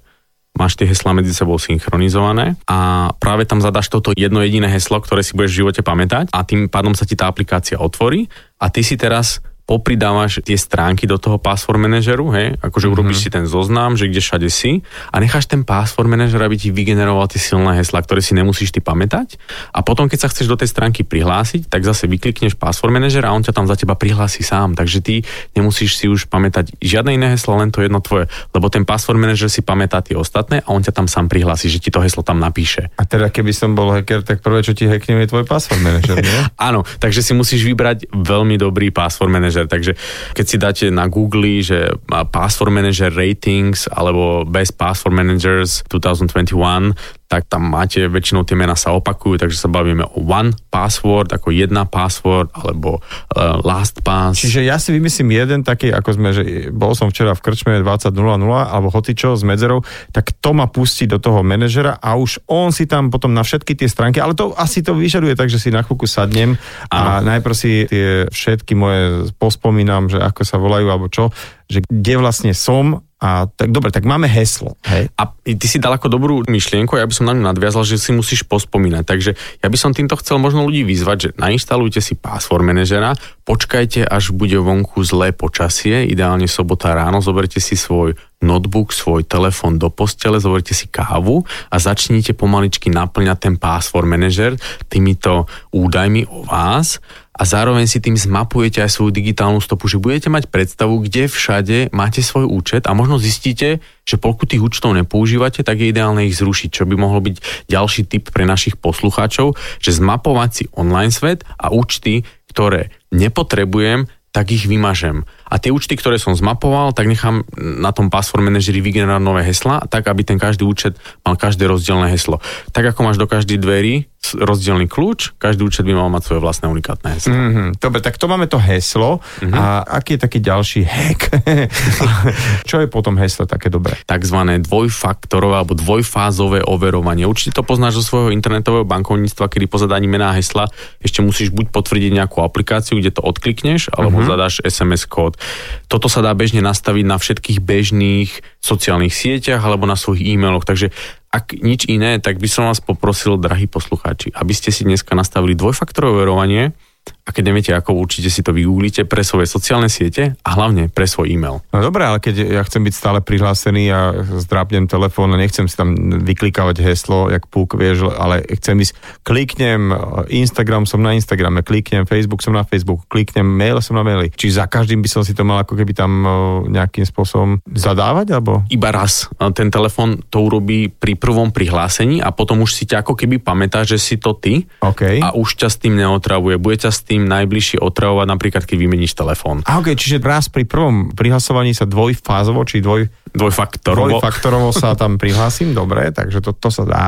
Máš tie heslá medzi sebou synchronizované a práve tam zadaš toto jedno jediné heslo, ktoré si budeš v živote pamätať a tým pádom sa ti tá aplikácia otvorí a ty si teraz popridávaš tie stránky do toho password manažeru, hej, akože mm-hmm. urobíš si ten zoznam, že kde všade si a necháš ten password manažer, aby ti vygeneroval tie silné hesla, ktoré si nemusíš ty pamätať a potom, keď sa chceš do tej stránky prihlásiť, tak zase vyklikneš password manažer a on ťa tam za teba prihlási sám, takže ty nemusíš si už pamätať žiadne iné heslo, len to jedno tvoje, lebo ten password manažer si pamätá tie ostatné a on ťa tam sám prihlási, že ti to heslo tam napíše. A teda keby som bol hacker, tak prvé, čo ti hackne, je tvoj password manažer? [laughs] Áno, takže si musíš vybrať veľmi dobrý password manažer manager. Takže keď si dáte na Google, že Password Manager Ratings alebo Best Password Managers 2021, tak tam máte, väčšinou tie mená sa opakujú, takže sa bavíme o one password, ako jedna password, alebo uh, last pass. Čiže ja si vymyslím jeden taký, ako sme, že bol som včera v krčme 20.00, alebo hocičo s medzerou, tak to ma pustí do toho manažera a už on si tam potom na všetky tie stránky, ale to asi to vyžaduje tak, že si na chvíľku sadnem a najprv si tie všetky moje pospomínam, že ako sa volajú alebo čo, že kde vlastne som A tak dobre, tak máme heslo. Hej? A ty si dal ako dobrú myšlienku, ja by som na ňu nadviazal, že si musíš pospomínať. Takže ja by som týmto chcel možno ľudí vyzvať, že nainštalujte si password manažera, počkajte, až bude vonku zlé počasie, ideálne sobota ráno, zoberte si svoj notebook, svoj telefón do postele, zoberte si kávu a začnite pomaličky naplňať ten password manager týmito údajmi o vás a zároveň si tým zmapujete aj svoju digitálnu stopu, že budete mať predstavu, kde všade máte svoj účet a možno zistíte, že pokiaľ tých účtov nepoužívate, tak je ideálne ich zrušiť, čo by mohlo byť ďalší tip pre našich poslucháčov, že zmapovať si online svet a účty, ktoré nepotrebujem, tak ich vymažem. A tie účty, ktoré som zmapoval, tak nechám na tom password manažeri vygenerovať nové hesla, tak aby ten každý účet mal každé rozdielne heslo. Tak ako máš do každej dverí rozdielný kľúč, každý účet by mal mať svoje vlastné unikátne heslo. Mm-hmm. Dobre, tak to máme to heslo. Mm-hmm. A aký je taký ďalší hack? [laughs] Čo je potom heslo také dobré? Takzvané dvojfaktorové alebo dvojfázové overovanie. Určite to poznáš zo svojho internetového bankovníctva, kedy po zadaní mená hesla ešte musíš buď potvrdiť nejakú aplikáciu, kde to odklikneš, alebo mm-hmm. zadáš SMS kód. Toto sa dá bežne nastaviť na všetkých bežných sociálnych sieťach alebo na svojich e-mailoch, takže ak nič iné, tak by som vás poprosil, drahí poslucháči, aby ste si dneska nastavili dvojfaktorové verovanie, a keď neviete ako, určite si to vygooglite pre svoje sociálne siete a hlavne pre svoj e-mail. No dobré, ale keď ja chcem byť stále prihlásený a zdrápnem telefón a nechcem si tam vyklikávať heslo, jak púk, vieš, ale chcem ísť, kliknem, Instagram som na Instagrame, kliknem, Facebook som na Facebook, kliknem, mail som na maili. Či za každým by som si to mal ako keby tam nejakým spôsobom zadávať, alebo? Iba raz. Ten telefón to urobí pri prvom prihlásení a potom už si ťa ako keby pamätá, že si to ty okay. a už ťa s tým neotravuje. Bude ťa s tým najbližšie otravovať, napríklad keď vymeníš telefón. A ok, čiže raz pri prvom prihlasovaní sa dvojfázovo, či dvoj, dvojfaktorovo. dvojfaktorovo sa tam prihlásim, dobre, takže to, to sa dá.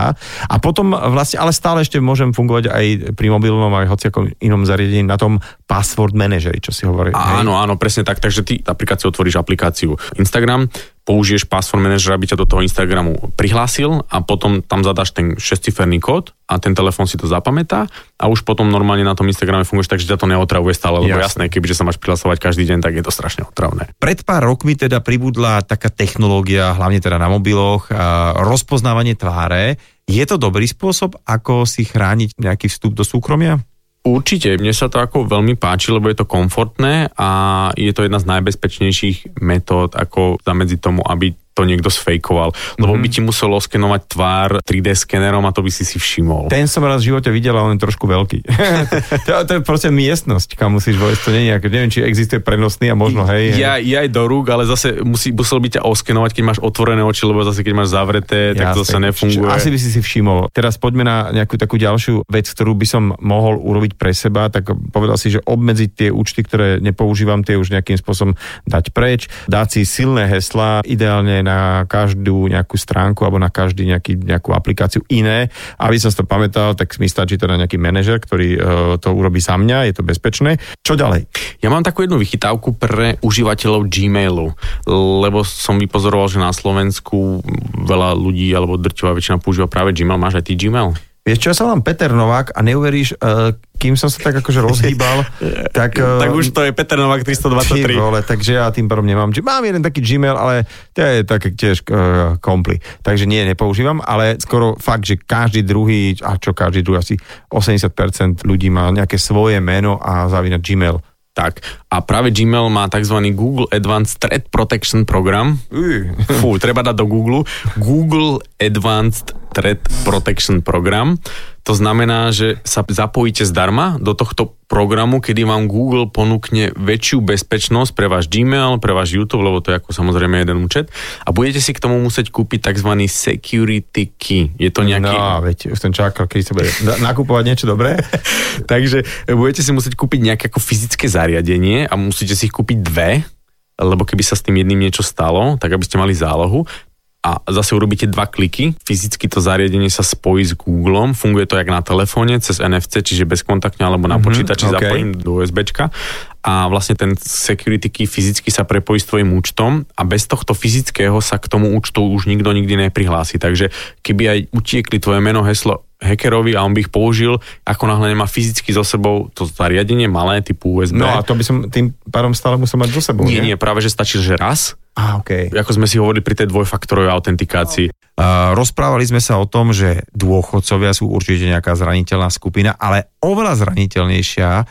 A potom vlastne, ale stále ešte môžem fungovať aj pri mobilnom, aj hociakom inom zariadení na tom password manažeri, čo si hovorí. Áno, áno, presne tak. Takže ty napríklad si otvoríš aplikáciu Instagram, použiješ password manager, aby ťa do toho Instagramu prihlásil a potom tam zadáš ten šestiferný kód a ten telefón si to zapamätá a už potom normálne na tom Instagrame funguješ tak, že ťa to neotravuje stále, lebo jasné, kebyže sa máš prihlasovať každý deň, tak je to strašne otravné. Pred pár rokmi teda pribudla taká technológia, hlavne teda na mobiloch, rozpoznávanie tváre. Je to dobrý spôsob, ako si chrániť nejaký vstup do súkromia? Určite, mne sa to ako veľmi páči, lebo je to komfortné a je to jedna z najbezpečnejších metód, ako zamedziť tomu, aby to niekto sfejkoval. Lebo mm-hmm. by ti musel oskenovať tvár 3D skenerom a to by si si všimol. Ten som raz v živote videl, ale on je trošku veľký. [laughs] to, to, je proste miestnosť, kam musíš vojsť. To nie je nejaké, neviem, či existuje prenosný a možno, hej. Ja, ja aj do rúk, ale zase musí, musel by ťa oskenovať, keď máš otvorené oči, lebo zase keď máš zavreté, tak Jasne, to sa nefunguje. Asi by si si všimol. Teraz poďme na nejakú takú ďalšiu vec, ktorú by som mohol urobiť pre seba, tak povedal si, že obmedziť tie účty, ktoré nepoužívam, tie už nejakým spôsobom dať preč, dať si silné hesla, ideálne na každú nejakú stránku alebo na každý nejaký, nejakú aplikáciu iné. Aby som si to pamätal, tak mi stačí teda nejaký manažer, ktorý uh, to urobí za mňa, je to bezpečné. Čo ďalej? Ja mám takú jednu vychytávku pre užívateľov Gmailu, lebo som vypozoroval, že na Slovensku veľa ľudí alebo drťová väčšina používa práve Gmail. Máš aj ty Gmail? Vieš čo, ja sa volám Peter Novák a neuveríš, uh, kým som sa tak akože rozhýbal, [laughs] tak... Uh, tak už to je Peter Novák 323. Vole, takže ja tým pádom nemám. Mám jeden taký Gmail, ale to je také tiež uh, kompli. Takže nie, nepoužívam, ale skoro fakt, že každý druhý, a čo každý druhý, asi 80% ľudí má nejaké svoje meno a zavína Gmail. Tak. A práve Gmail má tzv. Google Advanced Threat Protection Program. Fú, treba dať do Google. Google Advanced Threat Protection Program. To znamená, že sa zapojíte zdarma do tohto programu, kedy vám Google ponúkne väčšiu bezpečnosť pre váš Gmail, pre váš YouTube, lebo to je ako samozrejme jeden účet. A budete si k tomu musieť kúpiť tzv. security key. Je to nejaký... No, veď, už ten čakal, keď sa bude nakupovať niečo dobré. [laughs] Takže budete si musieť kúpiť nejaké ako fyzické zariadenie a musíte si ich kúpiť dve, lebo keby sa s tým jedným niečo stalo, tak aby ste mali zálohu a zase urobíte dva kliky, fyzicky to zariadenie sa spojí s Googlem, funguje to jak na telefóne, cez NFC, čiže bezkontaktne, alebo na mm-hmm, počítači okay. zapojím do USBčka a vlastne ten security key fyzicky sa prepojí s tvojim účtom a bez tohto fyzického sa k tomu účtu už nikto nikdy neprihlási. Takže keby aj utiekli tvoje meno, heslo hackerovi a on by ich použil, ako náhle nemá fyzicky so sebou to zariadenie malé typu USB. No a to by som tým pádom stále musel mať so sebou, nie? Nie, nie, práve že stačí, že raz A, okay. Ako sme si hovorili pri tej dvojfaktorovej autentikácii. Uh, rozprávali sme sa o tom, že dôchodcovia sú určite nejaká zraniteľná skupina, ale oveľa zraniteľnejšia uh,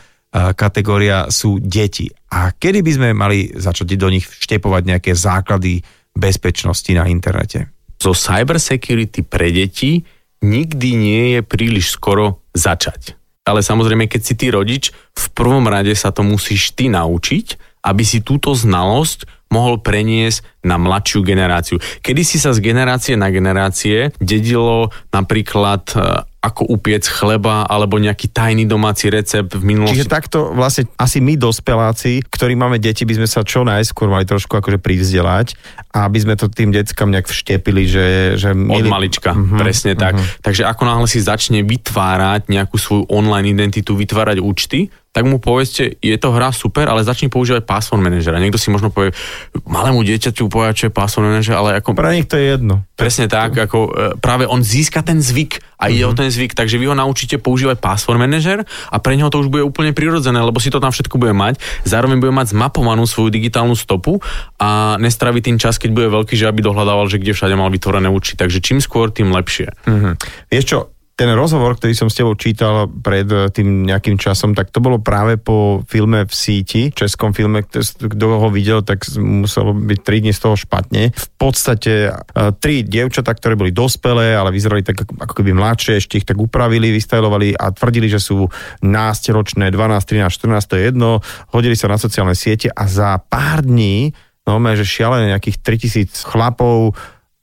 kategória sú deti. A kedy by sme mali začať do nich vštepovať nejaké základy bezpečnosti na internete? So cyber security pre deti nikdy nie je príliš skoro začať. Ale samozrejme, keď si ty rodič, v prvom rade sa to musíš ty naučiť, aby si túto znalosť mohol preniesť na mladšiu generáciu. Kedy si sa z generácie na generácie dedilo napríklad e, ako upiec chleba alebo nejaký tajný domáci recept v minulosti. Čiže takto vlastne asi my dospeláci, ktorí máme deti, by sme sa čo najskôr mali trošku akože privzdelať a aby sme to tým deckám nejak vštepili, že... že mili... Od malička, uh-huh, presne uh-huh. tak. Takže ako náhle si začne vytvárať nejakú svoju online identitu, vytvárať účty, tak mu povedzte, je to hra super, ale začni používať password manažera. Niekto si možno povie, malému dieťaťu povie, čo je password manažer, ale ako... Pre nich to je jedno. Presne tak, ako e, práve on získa ten zvyk a ide mm-hmm. o ten zvyk, takže vy ho naučíte používať password manager a pre neho to už bude úplne prirodzené, lebo si to tam všetko bude mať. Zároveň bude mať zmapovanú svoju digitálnu stopu a nestraví tým čas, keď bude veľký, že aby dohľadával, že kde všade mal vytvorené účty. Takže čím skôr, tým lepšie. Mm-hmm. Vieš čo, ten rozhovor, ktorý som s tebou čítal pred eh, tým nejakým časom, tak to bolo práve po filme v síti, českom filme, kto ho videl, tak muselo byť 3 dní z toho špatne. V podstate uh, tri dievčatá, ktoré boli dospelé, ale vyzerali tak ako keby mladšie, ešte ich tak upravili, vystajlovali a tvrdili, že sú násteročné, 12, 13, 14, to je jedno, hodili sa na sociálne siete a za pár dní No, že šialené nejakých 3000 chlapov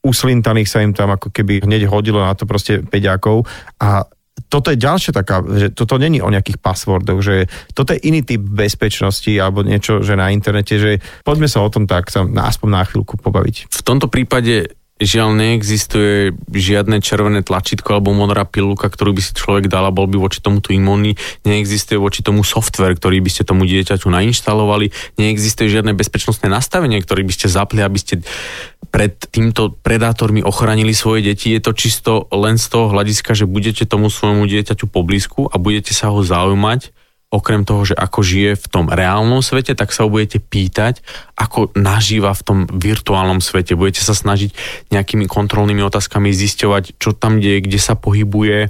uslintaných sa im tam ako keby hneď hodilo na to proste peďakov a toto je ďalšia taká, že toto není o nejakých passwordoch, že toto je iný typ bezpečnosti alebo niečo, že na internete, že poďme sa o tom tak sa aspoň na chvíľku pobaviť. V tomto prípade žiaľ neexistuje žiadne červené tlačítko alebo modrá pilulka, ktorú by si človek dal a bol by voči tomu tu imunný. Neexistuje voči tomu software, ktorý by ste tomu dieťaťu nainštalovali. Neexistuje žiadne bezpečnostné nastavenie, ktoré by ste zapli, aby ste pred týmto predátormi ochránili svoje deti. Je to čisto len z toho hľadiska, že budete tomu svojmu dieťaťu poblízku a budete sa ho zaujímať okrem toho, že ako žije v tom reálnom svete, tak sa ho budete pýtať, ako nažíva v tom virtuálnom svete. Budete sa snažiť nejakými kontrolnými otázkami zisťovať, čo tam deje, kde sa pohybuje,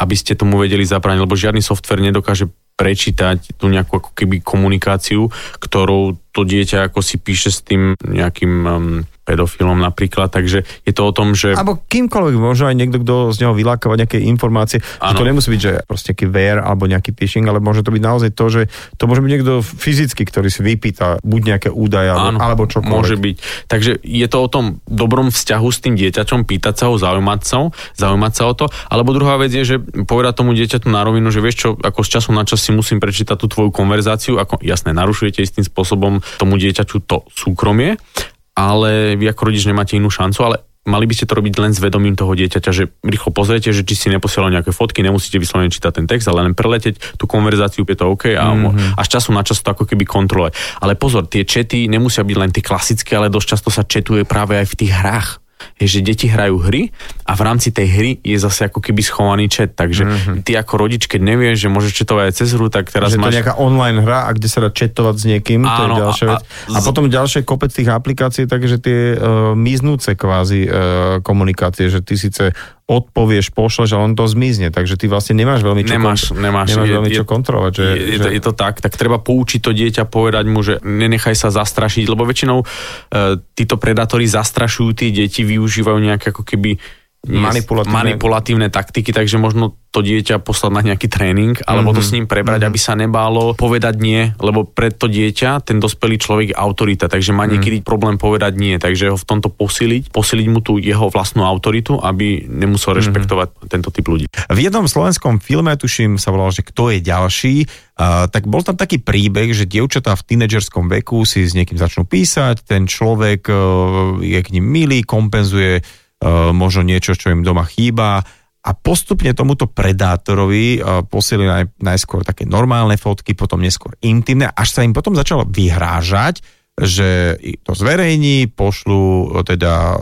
aby ste tomu vedeli zabrániť, lebo žiadny software nedokáže prečítať tú nejakú ako keby komunikáciu, ktorou to dieťa ako si píše s tým nejakým um, pedofilom napríklad, takže je to o tom, že... Alebo kýmkoľvek, možno aj niekto, kto z neho vylákava nejaké informácie, že to nemusí byť, že proste nejaký VR alebo nejaký phishing, ale môže to byť naozaj to, že to môže byť niekto fyzicky, ktorý si vypýta buď nejaké údaje alebo, alebo čokoľvek. Môže byť. Takže je to o tom dobrom vzťahu s tým dieťaťom, pýtať sa ho, zaujímať sa, zaujímať sa o to. Alebo druhá vec je, že povedať tomu dieťaťu na rovinu, že vieš čo, ako z času na čas si musím prečítať tú tvoju konverzáciu, ako jasné, narušujete istým spôsobom tomu dieťaťu to súkromie, ale vy ako rodič nemáte inú šancu, ale mali by ste to robiť len s vedomím toho dieťaťa, že rýchlo pozriete, že či si neposielal nejaké fotky, nemusíte vyslovene čítať ten text, ale len preleteť tú konverzáciu, je to OK a mm-hmm. až času na čas to ako keby kontrolovať. Ale pozor, tie čety nemusia byť len tie klasické, ale dosť často sa četuje práve aj v tých hrách je, že deti hrajú hry a v rámci tej hry je zase ako keby schovaný chat, takže mm-hmm. ty ako rodič, keď nevieš, že môžeš chatovať aj cez hru, tak teraz že máš... to je nejaká online hra, a kde sa dá chatovať s niekým, Áno, to je ďalšia a, vec. A, a potom ďalšie kopec tých aplikácií, takže tie uh, miznúce kvázi uh, komunikácie, že ty síce odpovieš, pošleš a on to zmizne, takže ty vlastne nemáš veľmi čo, nemáš, kont- nemáš, nemáš je, veľmi je, čo kontrolovať. Že, je, je, to, je to tak, tak treba poučiť to dieťa, povedať mu, že nenechaj sa zastrašiť, lebo väčšinou e, títo predátori zastrašujú tie deti, využívajú nejaké ako keby manipulatívne. manipulatívne taktiky, takže možno to dieťa poslať na nejaký tréning, alebo mm-hmm. to mhm. s ním prebrať, mm-hmm. aby sa nebálo povedať nie, lebo pre to dieťa ten dospelý človek je autorita, takže má mhm. niekedy mm-hmm. problém povedať nie, takže ho v tomto posiliť, posiliť mu tú jeho vlastnú autoritu, aby nemusel mhm. rešpektovať mm-hmm. tento typ ľudí. V jednom slovenskom filme, tuším, sa volal, že kto je ďalší, uh, tak bol tam taký príbeh, že dievčatá v tínedžerskom veku si s niekým začnú písať, ten človek uh, je k ním milý, kompenzuje možno niečo, čo im doma chýba a postupne tomuto predátorovi uh, posielili naj, najskôr také normálne fotky, potom neskôr intimné, až sa im potom začalo vyhrážať, že to zverejní, pošlu teda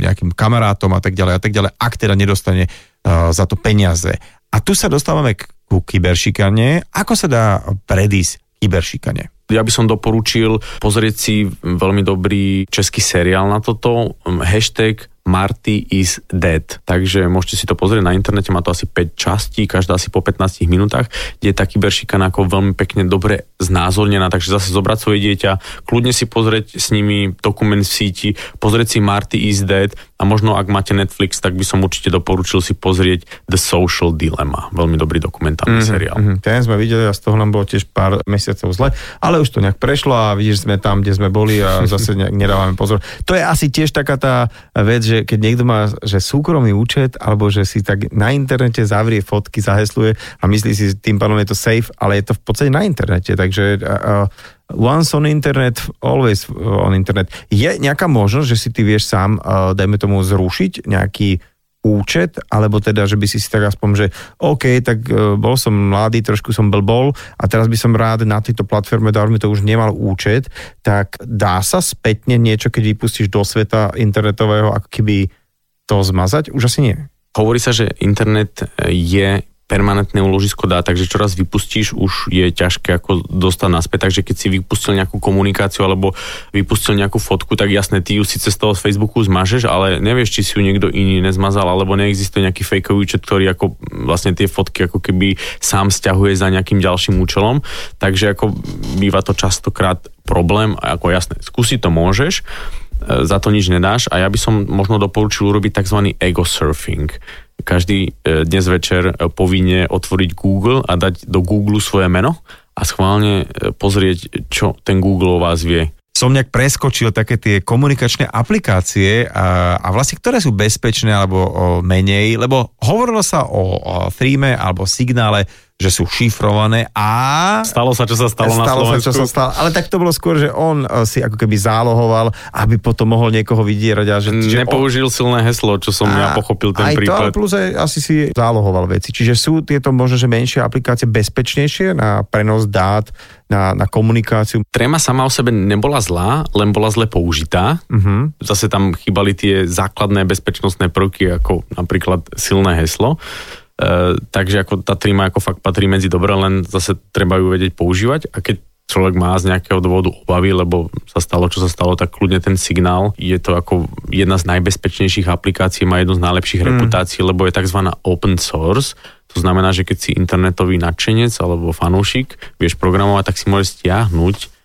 nejakým kamarátom a tak ďalej a tak ďalej, ak teda nedostane za to peniaze. A tu sa dostávame ku kyberšikane. Ako sa dá predísť kyberšikane? Ja by som doporučil pozrieť si veľmi dobrý český seriál na toto, hashtag Marty is dead. Takže môžete si to pozrieť na internete, má to asi 5 častí, každá asi po 15 minútach, kde je tá kyberšikana ako veľmi pekne dobre znázornená, takže zase zobrať svoje dieťa, kľudne si pozrieť s nimi dokument v síti, pozrieť si Marty is dead a možno ak máte Netflix, tak by som určite doporučil si pozrieť The Social Dilemma. Veľmi dobrý dokumentárny mm-hmm, seriál. Mm-hmm. Ten sme videli a z toho nám bolo tiež pár mesiacov zle, ale už to nejak prešlo a vidíš, sme tam, kde sme boli a zase nejak nedávame pozor. To je asi tiež taká tá vec, že keď niekto má že súkromný účet, alebo že si tak na internete zavrie fotky, zahesluje a myslí si, tým pádom je to safe, ale je to v podstate na internete, takže uh, once on internet, always on internet. Je nejaká možnosť, že si ty vieš sám, uh, dajme tomu, zrušiť nejaký účet, alebo teda, že by si si tak aspoň, že OK, tak uh, bol som mladý, trošku som blbol a teraz by som rád na tejto platforme, dávno to už nemal účet, tak dá sa spätne niečo, keď vypustíš do sveta internetového, ako keby to zmazať? Už asi nie. Hovorí sa, že internet je permanentné úložisko dá, takže čo raz vypustíš, už je ťažké ako dostať naspäť. Takže keď si vypustil nejakú komunikáciu alebo vypustil nejakú fotku, tak jasné, ty ju síce z toho z Facebooku zmažeš, ale nevieš, či si ju niekto iný nezmazal, alebo neexistuje nejaký fakeový účet, ktorý ako vlastne tie fotky ako keby sám stiahuje za nejakým ďalším účelom. Takže ako býva to častokrát problém, ako jasné, skúsiť to môžeš, E, za to nič nedáš a ja by som možno doporučil urobiť tzv. ego surfing. Každý e, dnes večer e, povinne otvoriť Google a dať do Google svoje meno a schválne pozrieť, čo ten Google o vás vie. Som nejak preskočil také tie komunikačné aplikácie a, a vlastne ktoré sú bezpečné alebo o, menej, lebo hovorilo sa o, o Threeme alebo signále, že sú šifrované a... Stalo sa, čo sa stalo, stalo na Slovensku. Sa, čo sa stalo, ale tak to bolo skôr, že on eh, si ako keby zálohoval, aby potom mohol niekoho vydierať. A že, že Nepoužil on... silné heslo, čo som a, ja pochopil ten aj prípad. To, plus aj asi si zálohoval veci. Čiže sú tieto možno, že menšie aplikácie bezpečnejšie na prenos dát, na, na komunikáciu. Trema sama o sebe nebola zlá, len bola zle použitá. Uh-huh. Zase tam chýbali tie základné bezpečnostné prvky, ako napríklad silné heslo. E, takže ako tá tríma ako fakt patrí medzi dobré, len zase treba ju vedieť používať a keď človek má z nejakého dôvodu obavy, lebo sa stalo, čo sa stalo, tak kľudne ten signál je to ako jedna z najbezpečnejších aplikácií, má jednu z najlepších mm. reputácií, lebo je tzv. open source. To znamená, že keď si internetový nadšenec alebo fanúšik vieš programovať, tak si môžeš stiahnuť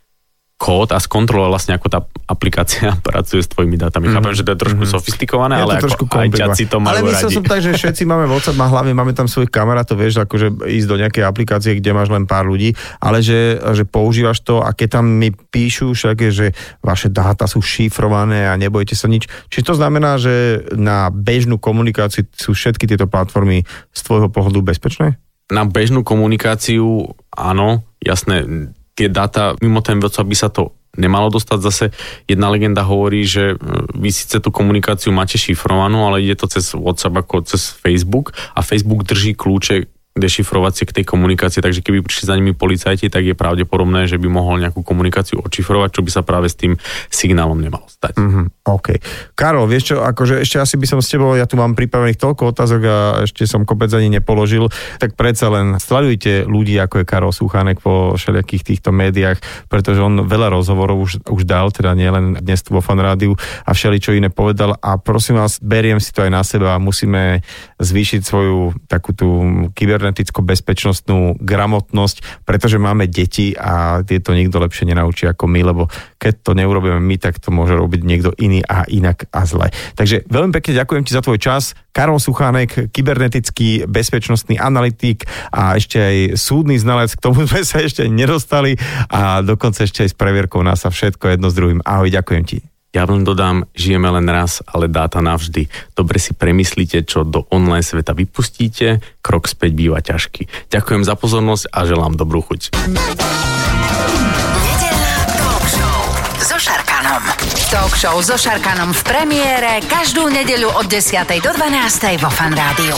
kód a skontrolovať vlastne, ako tá aplikácia [laughs] pracuje s tvojimi dátami. Mm. Chápem, že to je trošku mm. sofistikované, je ale to ako aj ťaci to majú Ale myslel som tak, že všetci máme WhatsApp a hlavne máme tam svojich kamarátov, vieš, akože ísť do nejakej aplikácie, kde máš len pár ľudí, ale že, že používaš to a keď tam mi píšu všaké, že vaše dáta sú šifrované a nebojte sa nič. Či to znamená, že na bežnú komunikáciu sú všetky tieto platformy z tvojho pohľadu bezpečné? Na bežnú komunikáciu áno, jasné, tie dáta mimo ten WhatsApp by sa to nemalo dostať. Zase jedna legenda hovorí, že e, vy síce tú komunikáciu máte šifrovanú, ale ide to cez WhatsApp ako cez Facebook a Facebook drží kľúče dešifrovacie k tej komunikácii, takže keby prišli za nimi policajti, tak je pravdepodobné, že by mohol nejakú komunikáciu odšifrovať, čo by sa práve s tým signálom nemalo stať. Mm-hmm, OK. Karol, vieš čo, akože ešte asi by som s tebou, ja tu mám pripravených toľko otázok a ešte som kopec ani nepoložil, tak predsa len sledujte ľudí, ako je Karol Suchanek po všelijakých týchto médiách, pretože on veľa rozhovorov už, už dal, teda nielen dnes tu vo Fan Rádiu a všeli čo iné povedal a prosím vás, beriem si to aj na seba a musíme zvýšiť svoju takú tú kyber kyberneticko-bezpečnostnú gramotnosť, pretože máme deti a tieto nikto lepšie nenaučí ako my, lebo keď to neurobíme my, tak to môže robiť niekto iný a inak a zle. Takže veľmi pekne ďakujem ti za tvoj čas. Karol Suchánek, kybernetický bezpečnostný analytik a ešte aj súdny znalec, k tomu sme sa ešte nedostali a dokonca ešte aj s previerkou nás a všetko jedno s druhým. Ahoj, ďakujem ti. Ja len dodám, žijeme len raz, ale dáta navždy. Dobre si premyslíte, čo do online sveta vypustíte, krok späť býva ťažký. Ďakujem za pozornosť a želám dobrú chuť. so. Talk show so Šarkanom v premiére každú nedeľu od 10. do 12. vo Fan Rádiu.